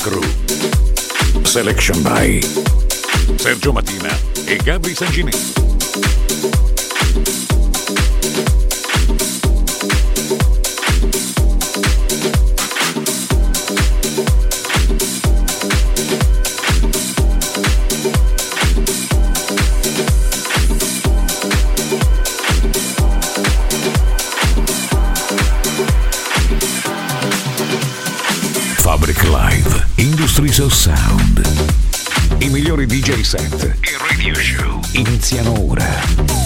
Crew. Selection by Sergio Mattina e Gabri Sanginelli. Of Sound. I migliori DJ set e radio show iniziano ora.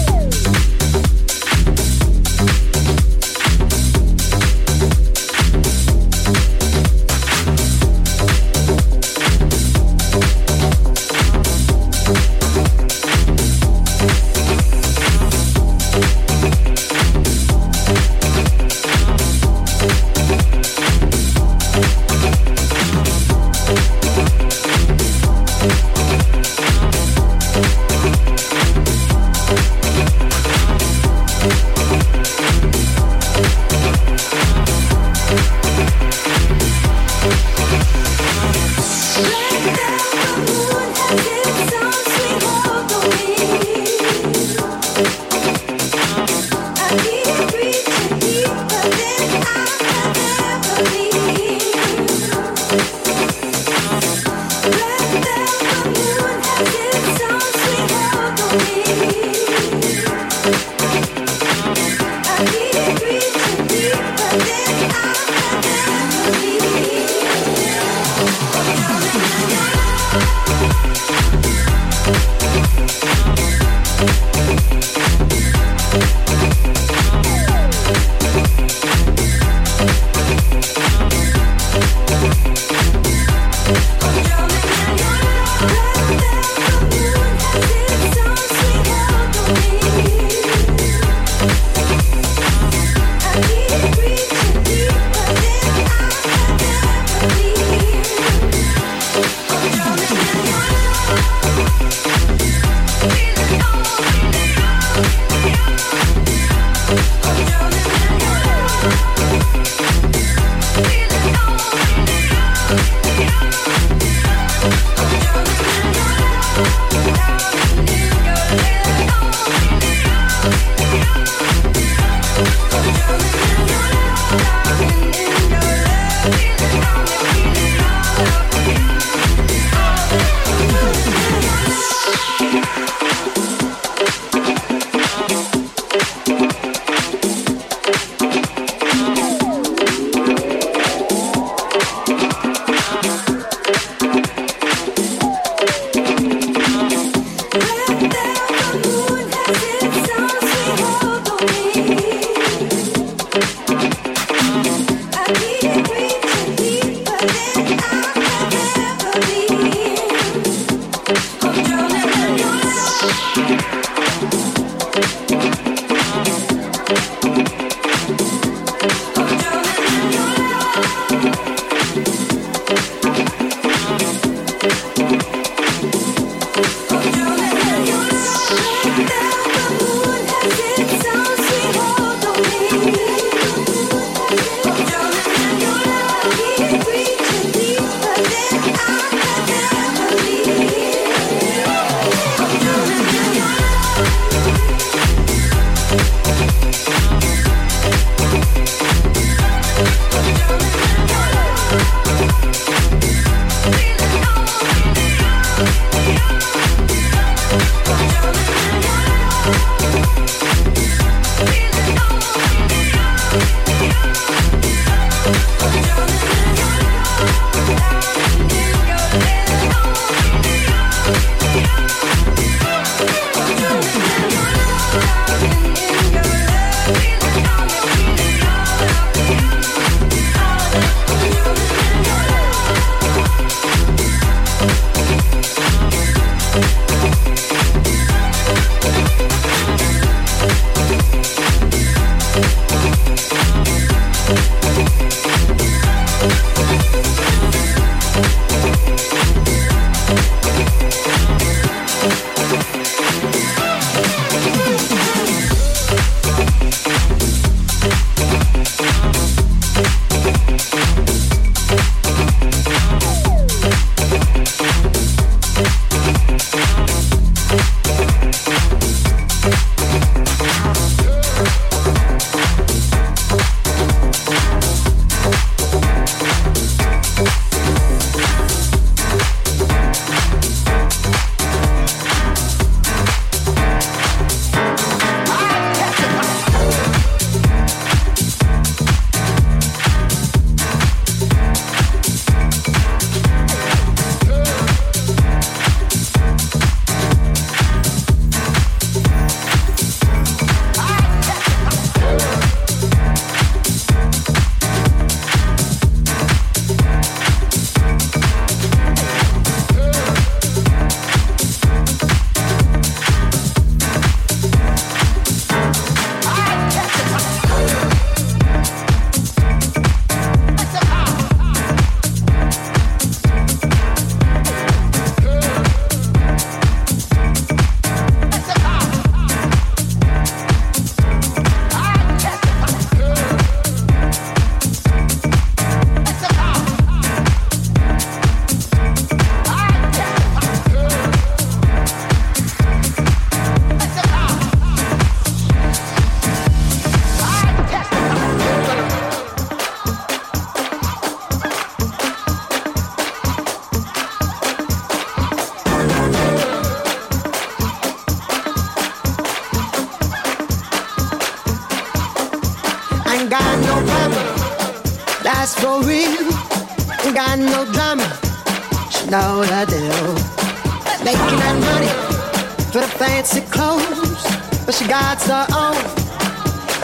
Fancy clothes, but she got her own.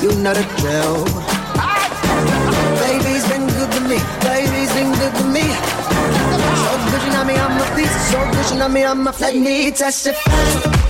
You know the drill. Baby's been good to me. Baby's been good to me. So good, you know me, I'm a piece. So good, you know me, I'm a. Let me testify.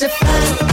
Testify. ascoltando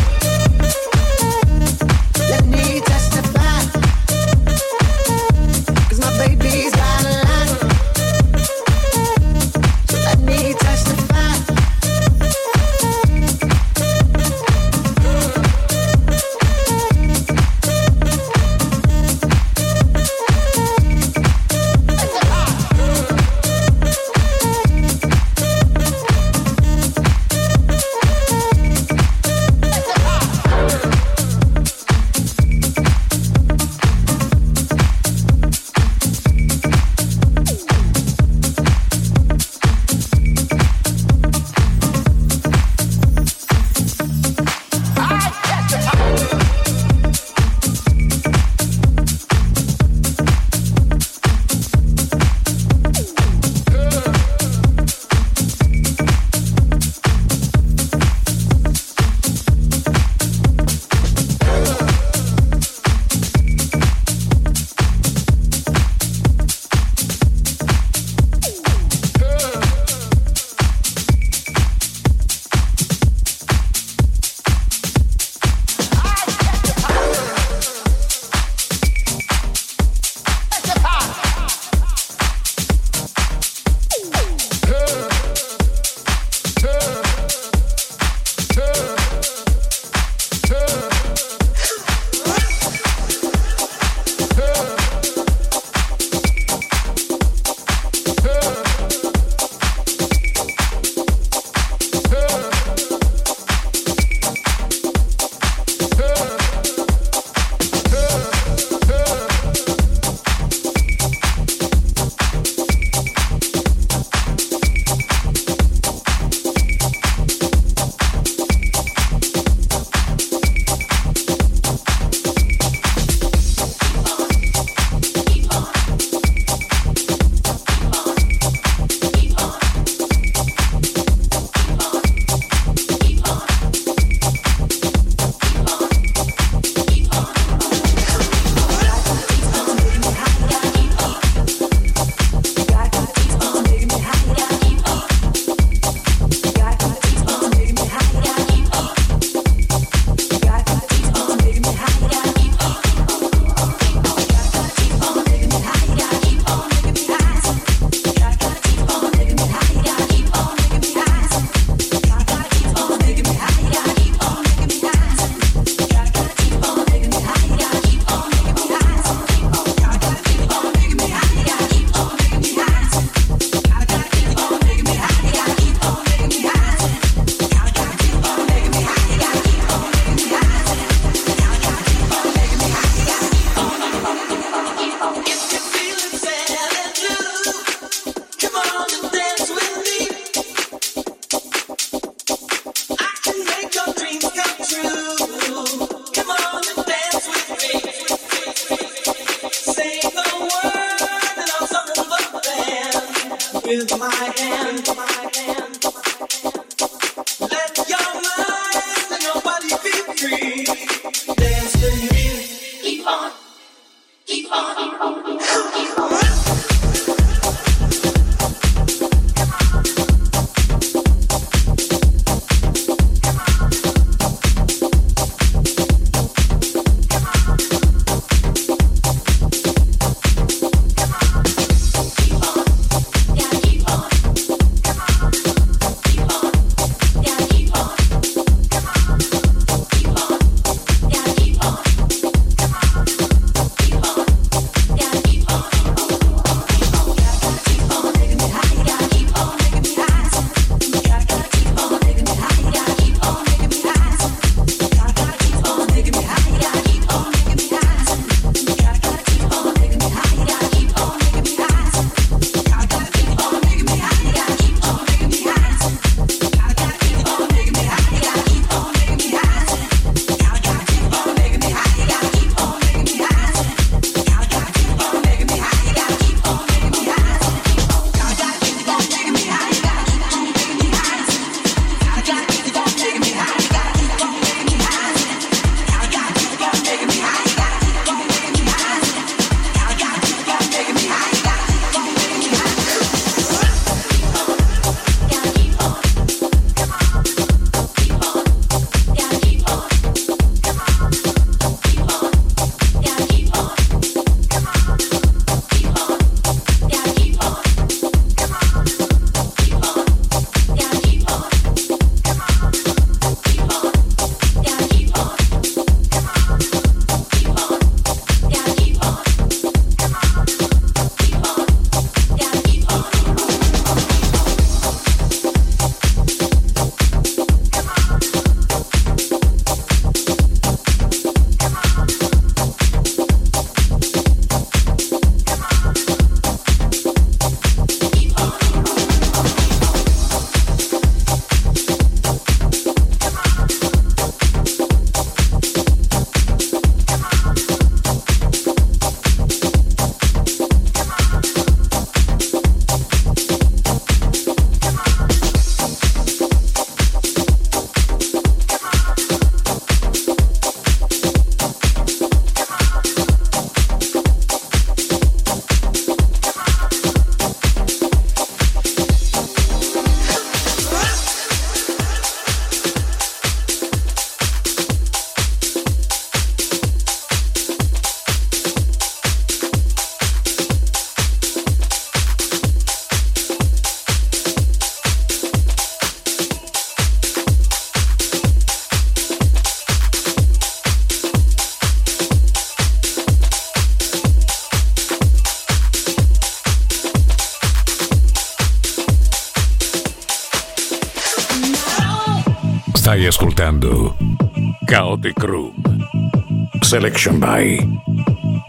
Selection by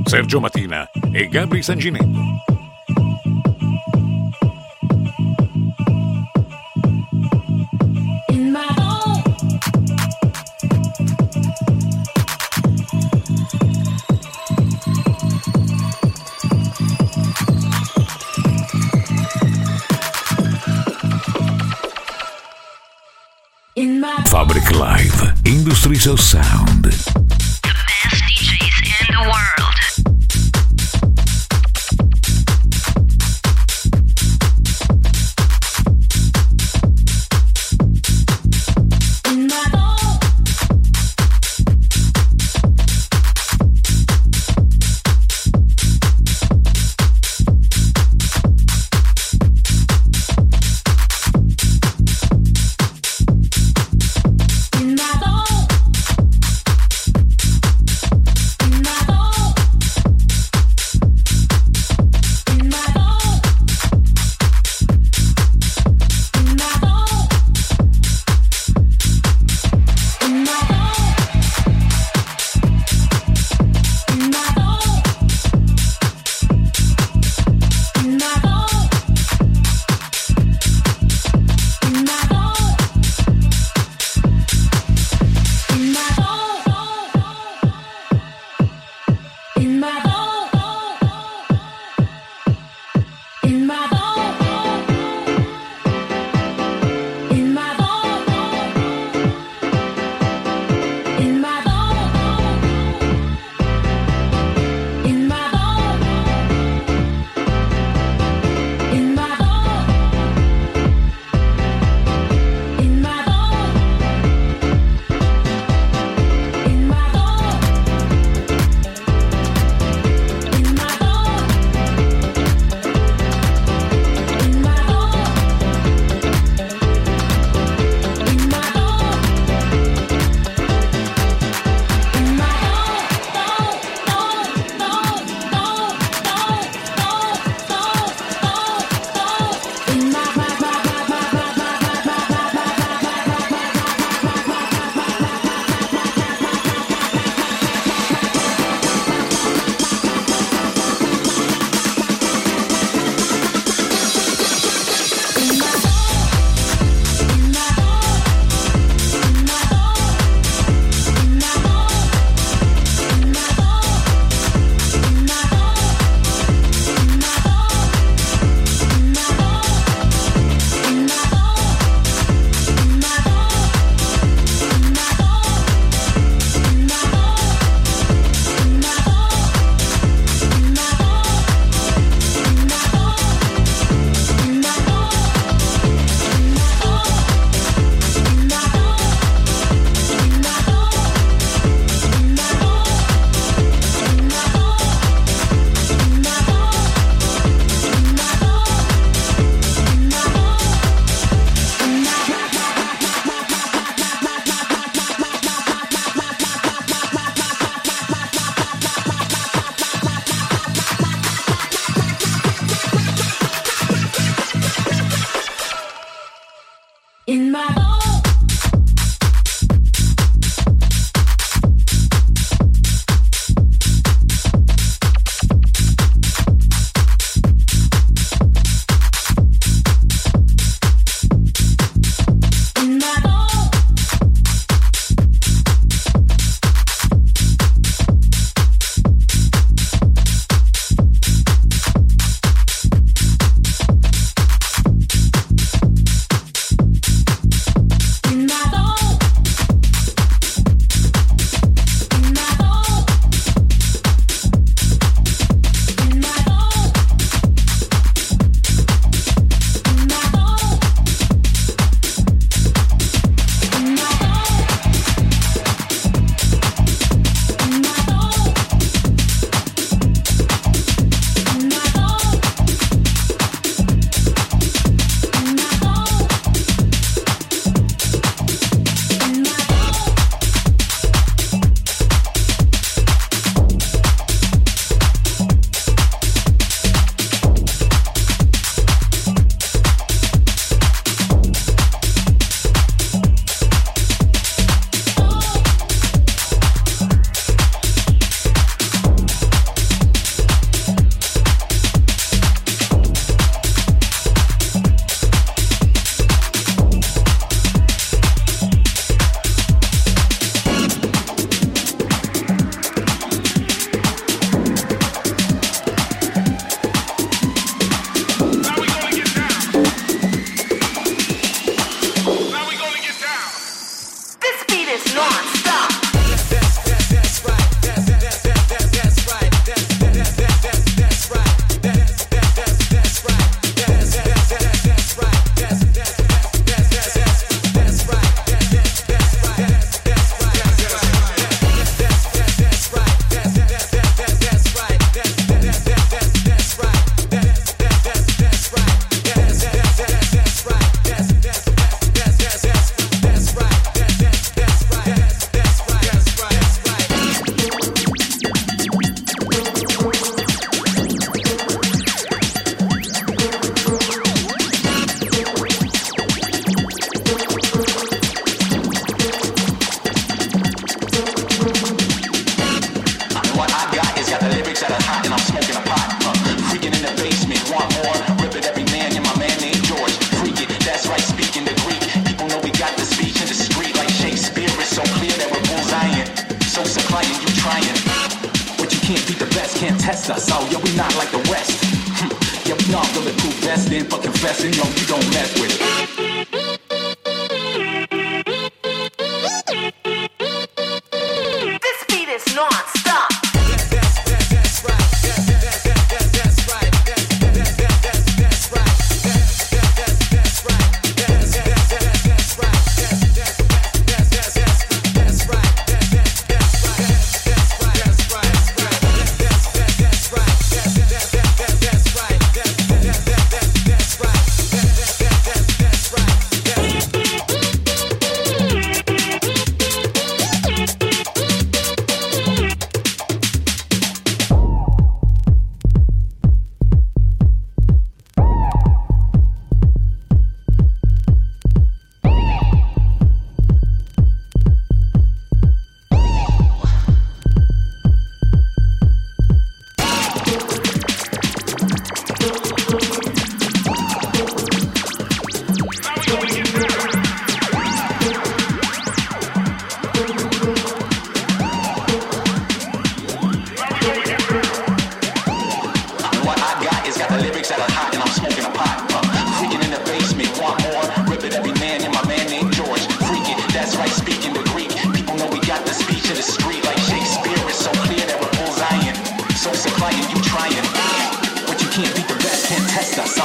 Sergio Mattina e Gabri Sanginetto. Fabric Live, Industries of Sound the world.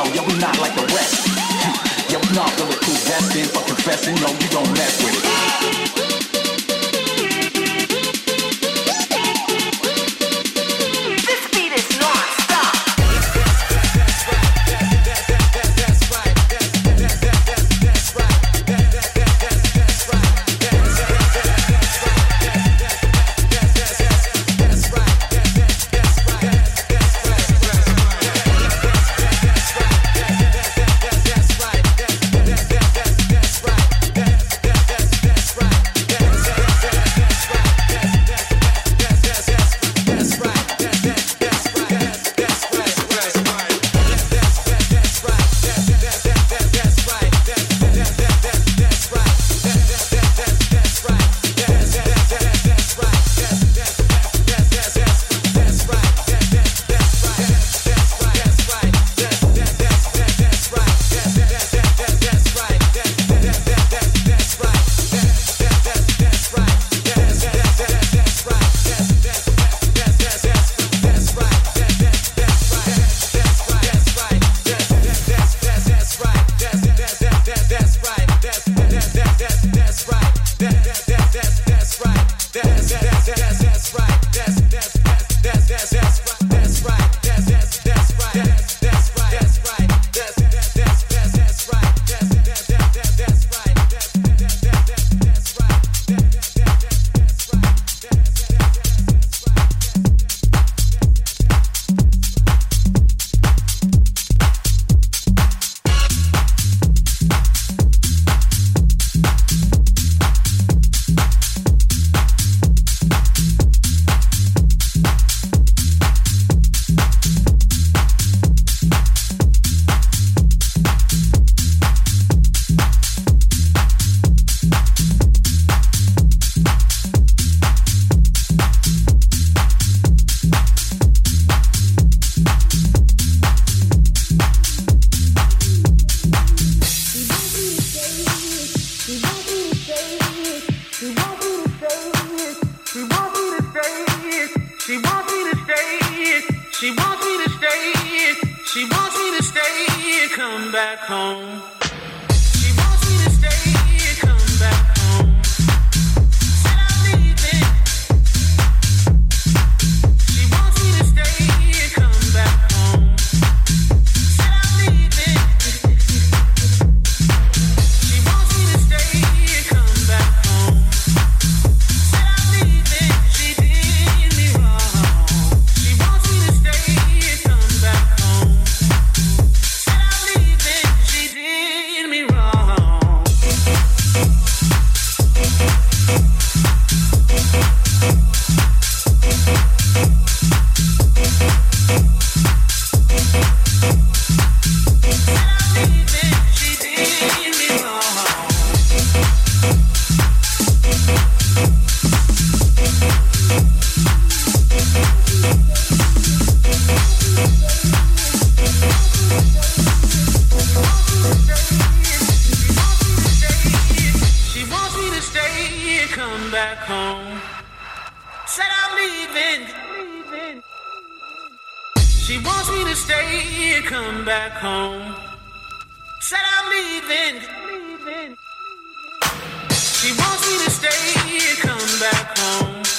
yo, yo, we not like the rest. Yeah, we not bulletproof vesting, for confessing, no, you don't mess with it. come back home. Said I'm leaving. She wants me to stay and come back home. Said I'm leaving. She wants me to stay and come back home.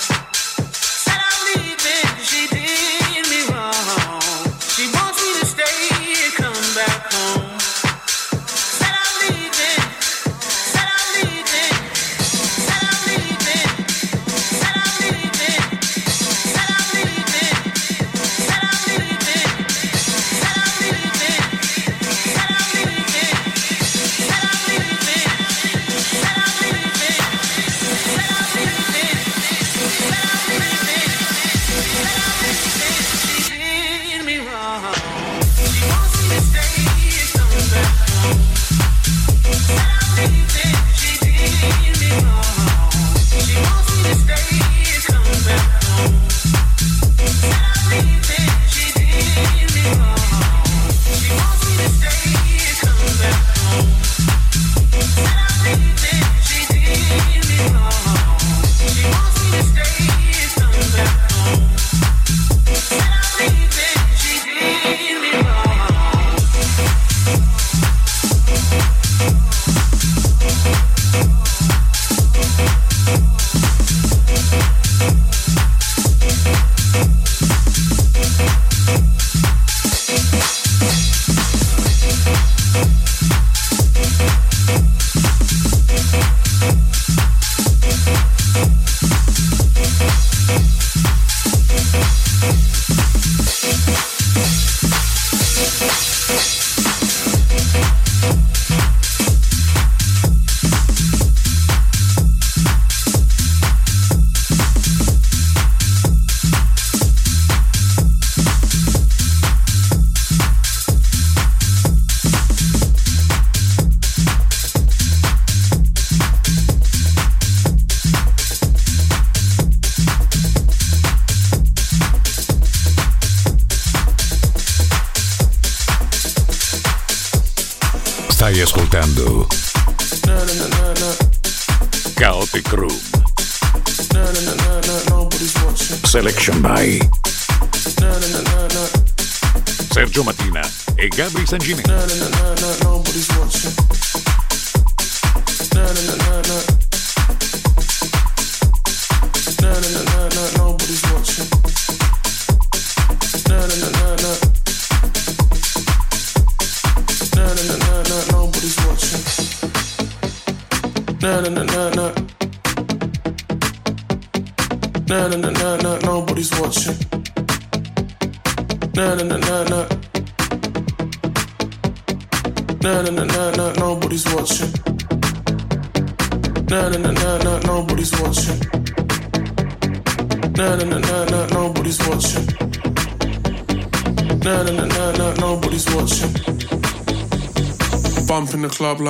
Gabri San Gimeno.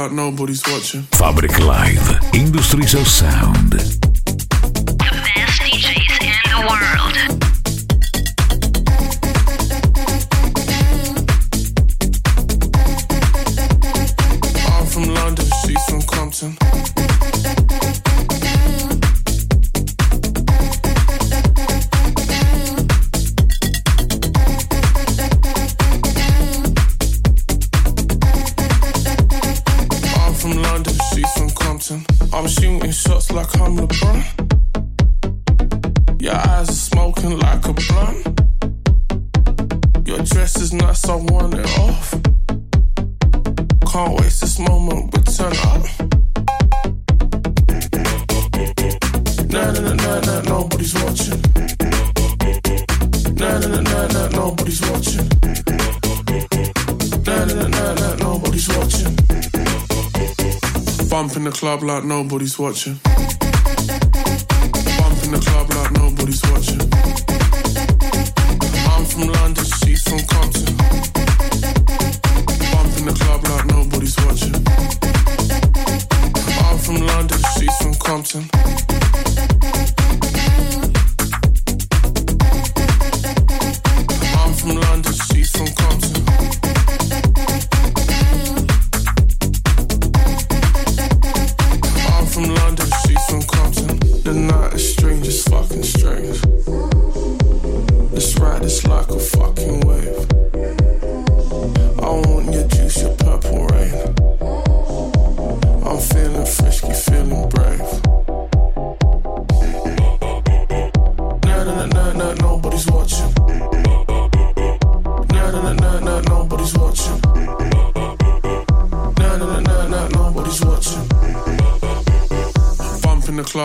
Out, nobody's watching. Fabric Live, Industrial Sound. someone and off. Can't waste this moment, We turn up. Nah, nah, nah, nah, nobody's watching. Nah, nah, nah, nah, nobody's watching. Nah, nah, nah, nah, nobody's watching. Bump the club like nobody's watching.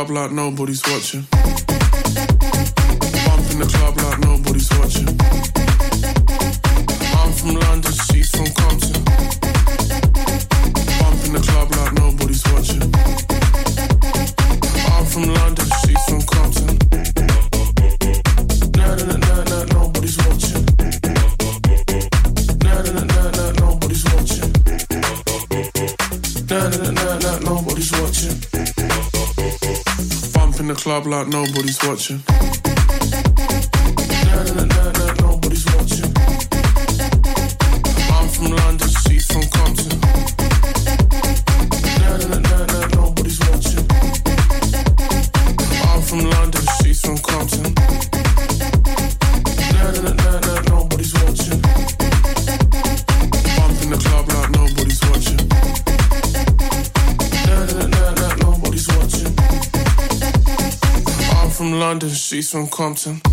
like nobody's watching. block, nobody's watching. She's from Compton.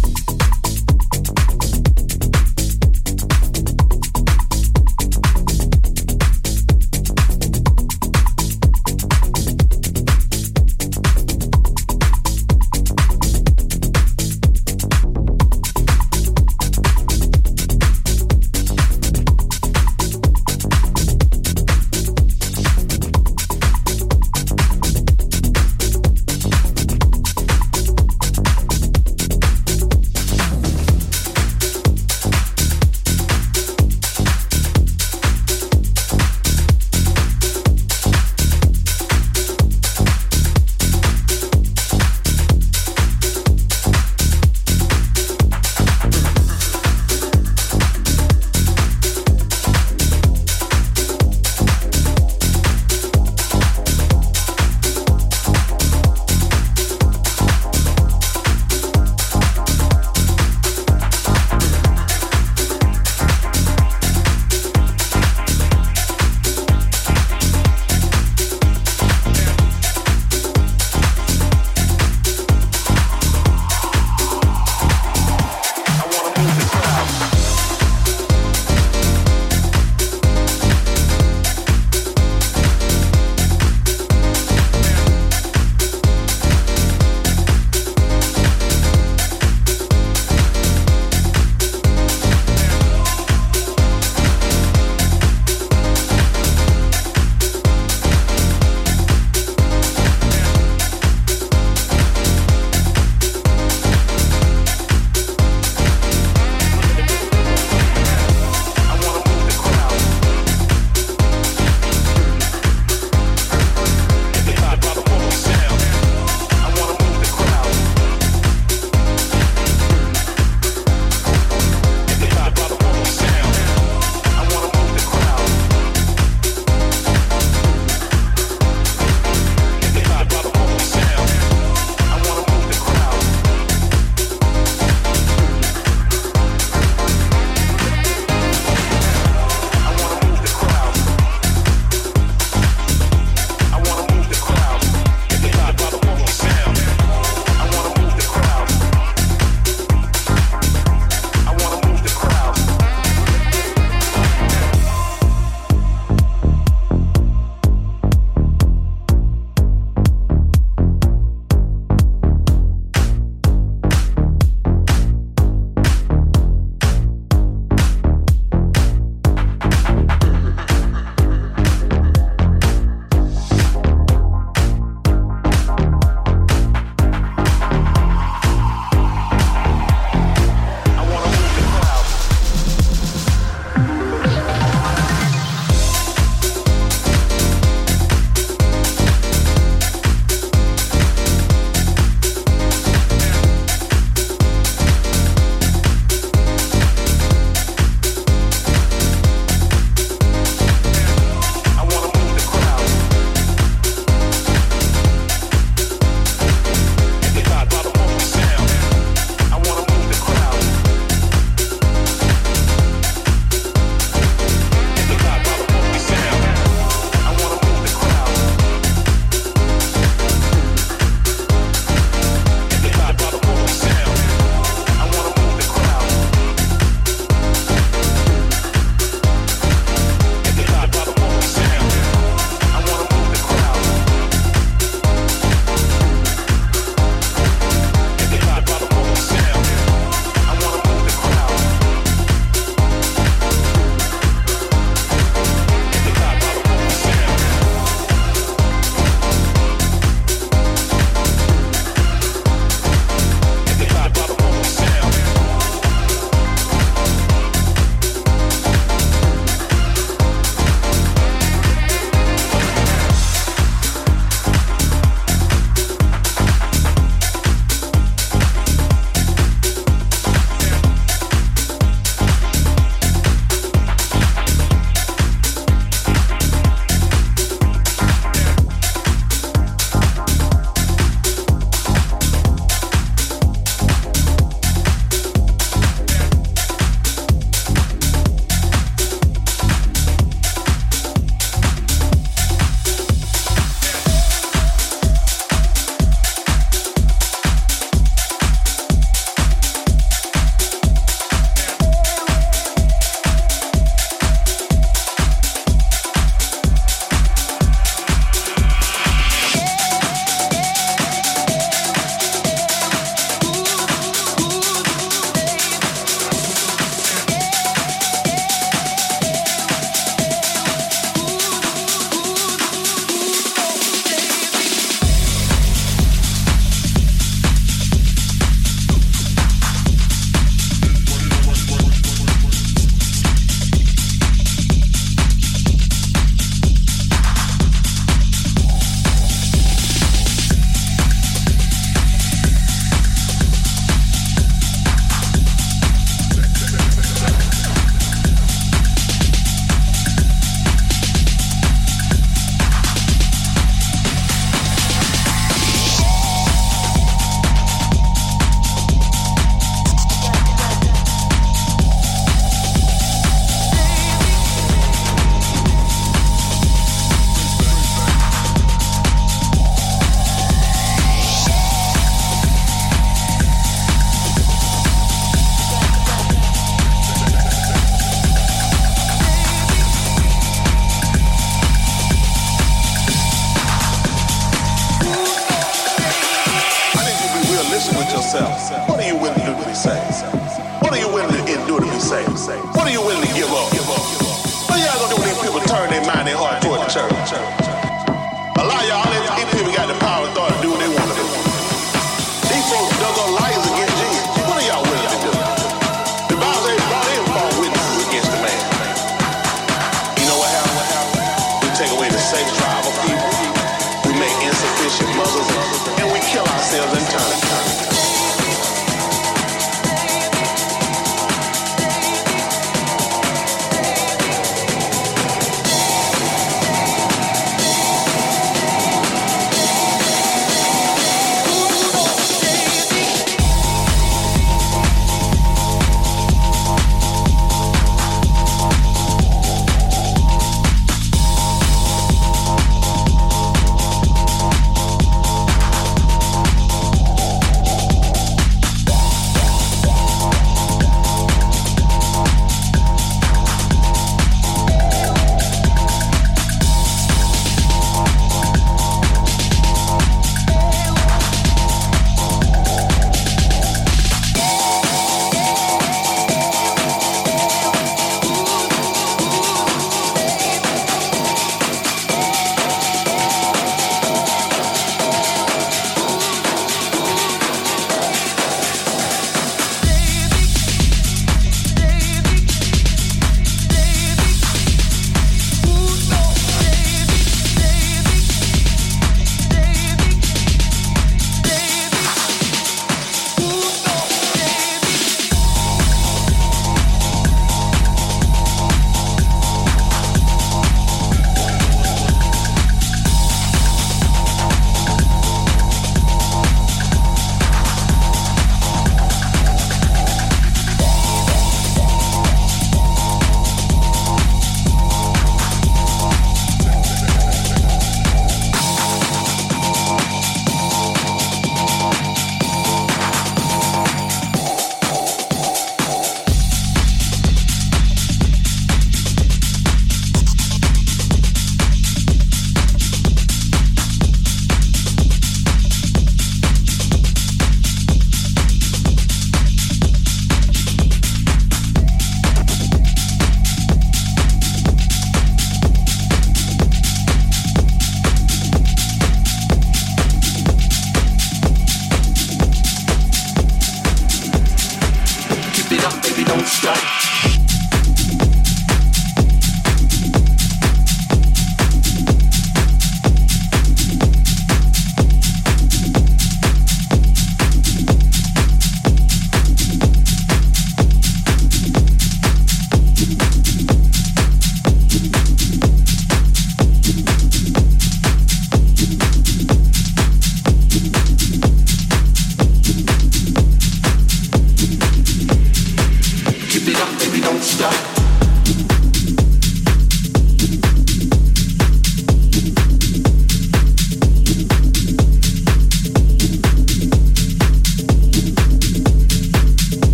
you will hear what he says.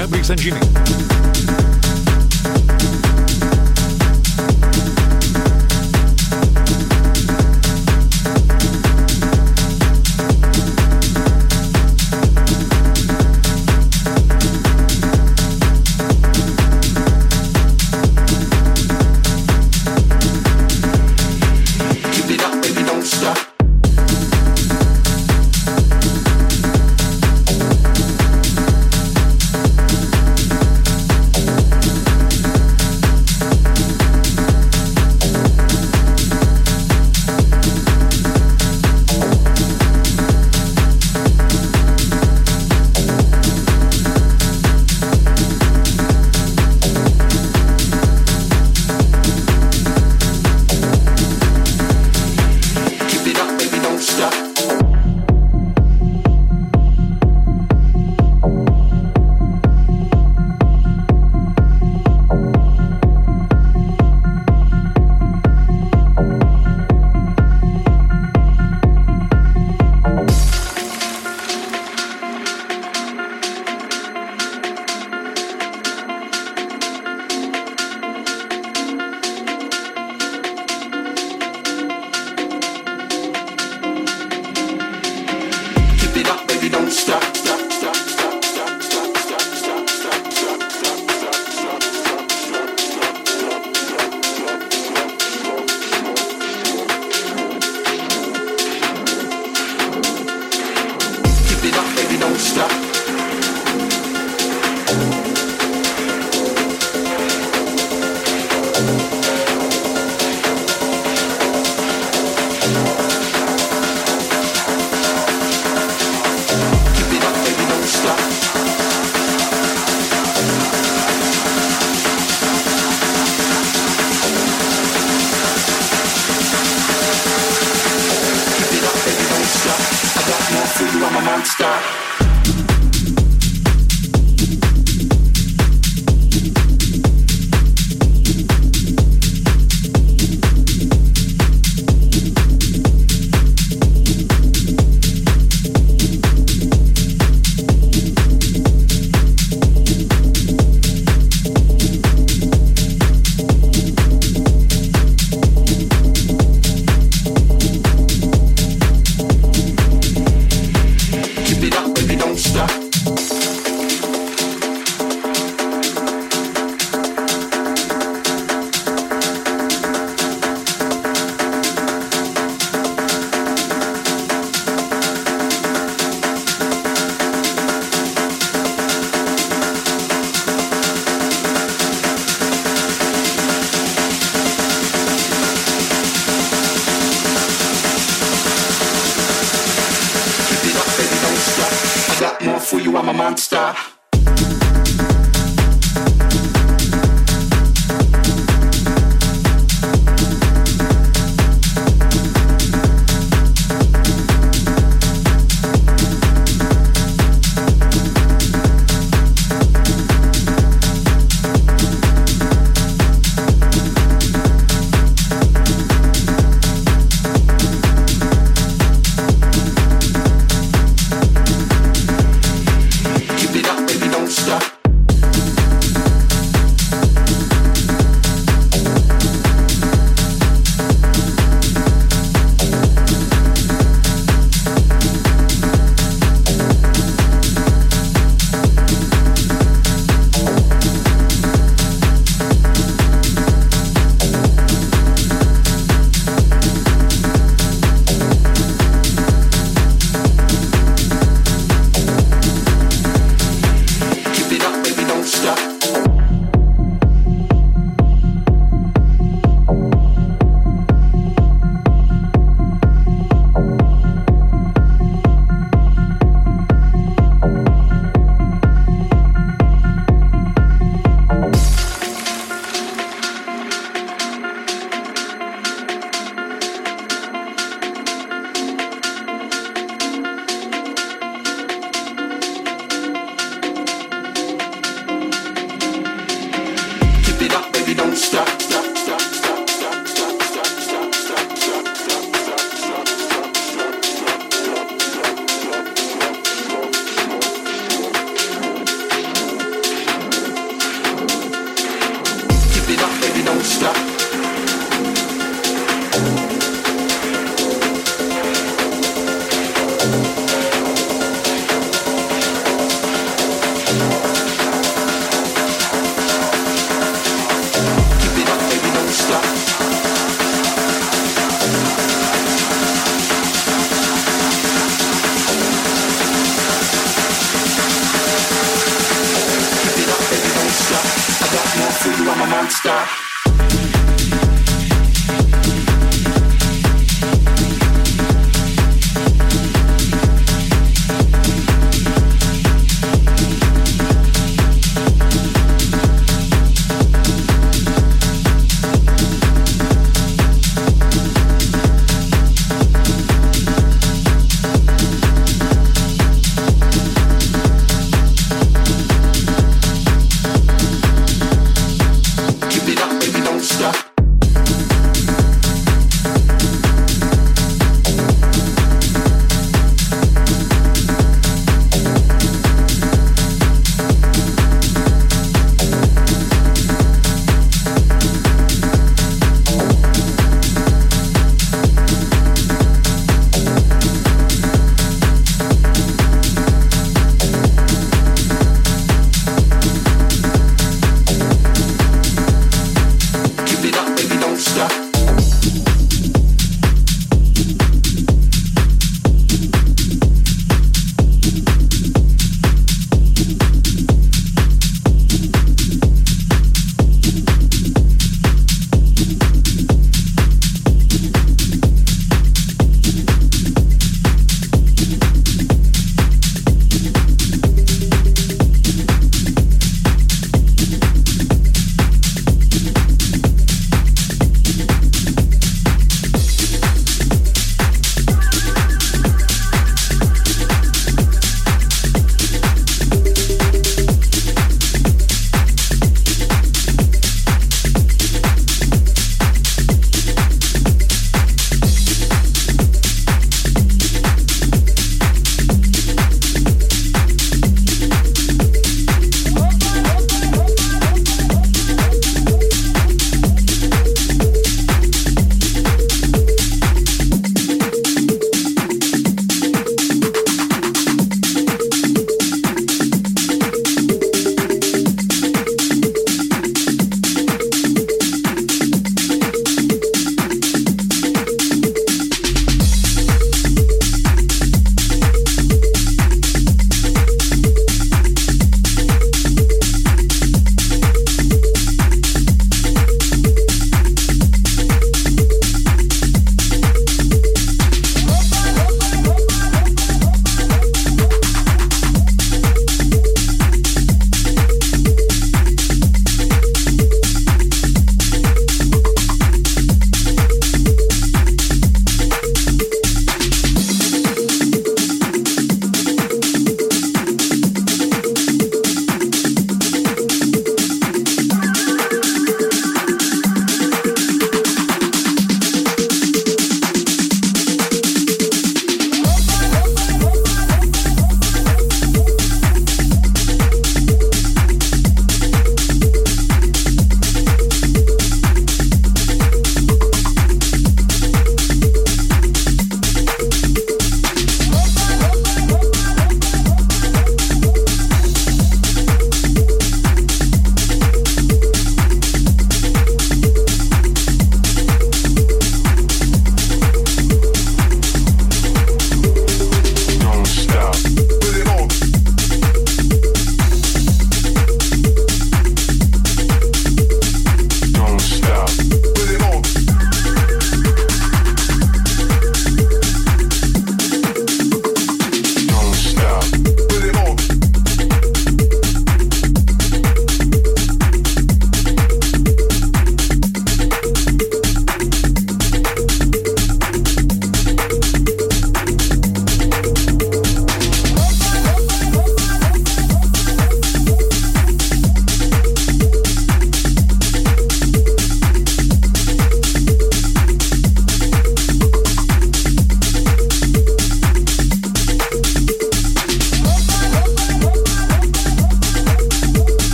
Gabri Sangini. monster.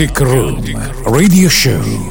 Kaotik Room Radio Show.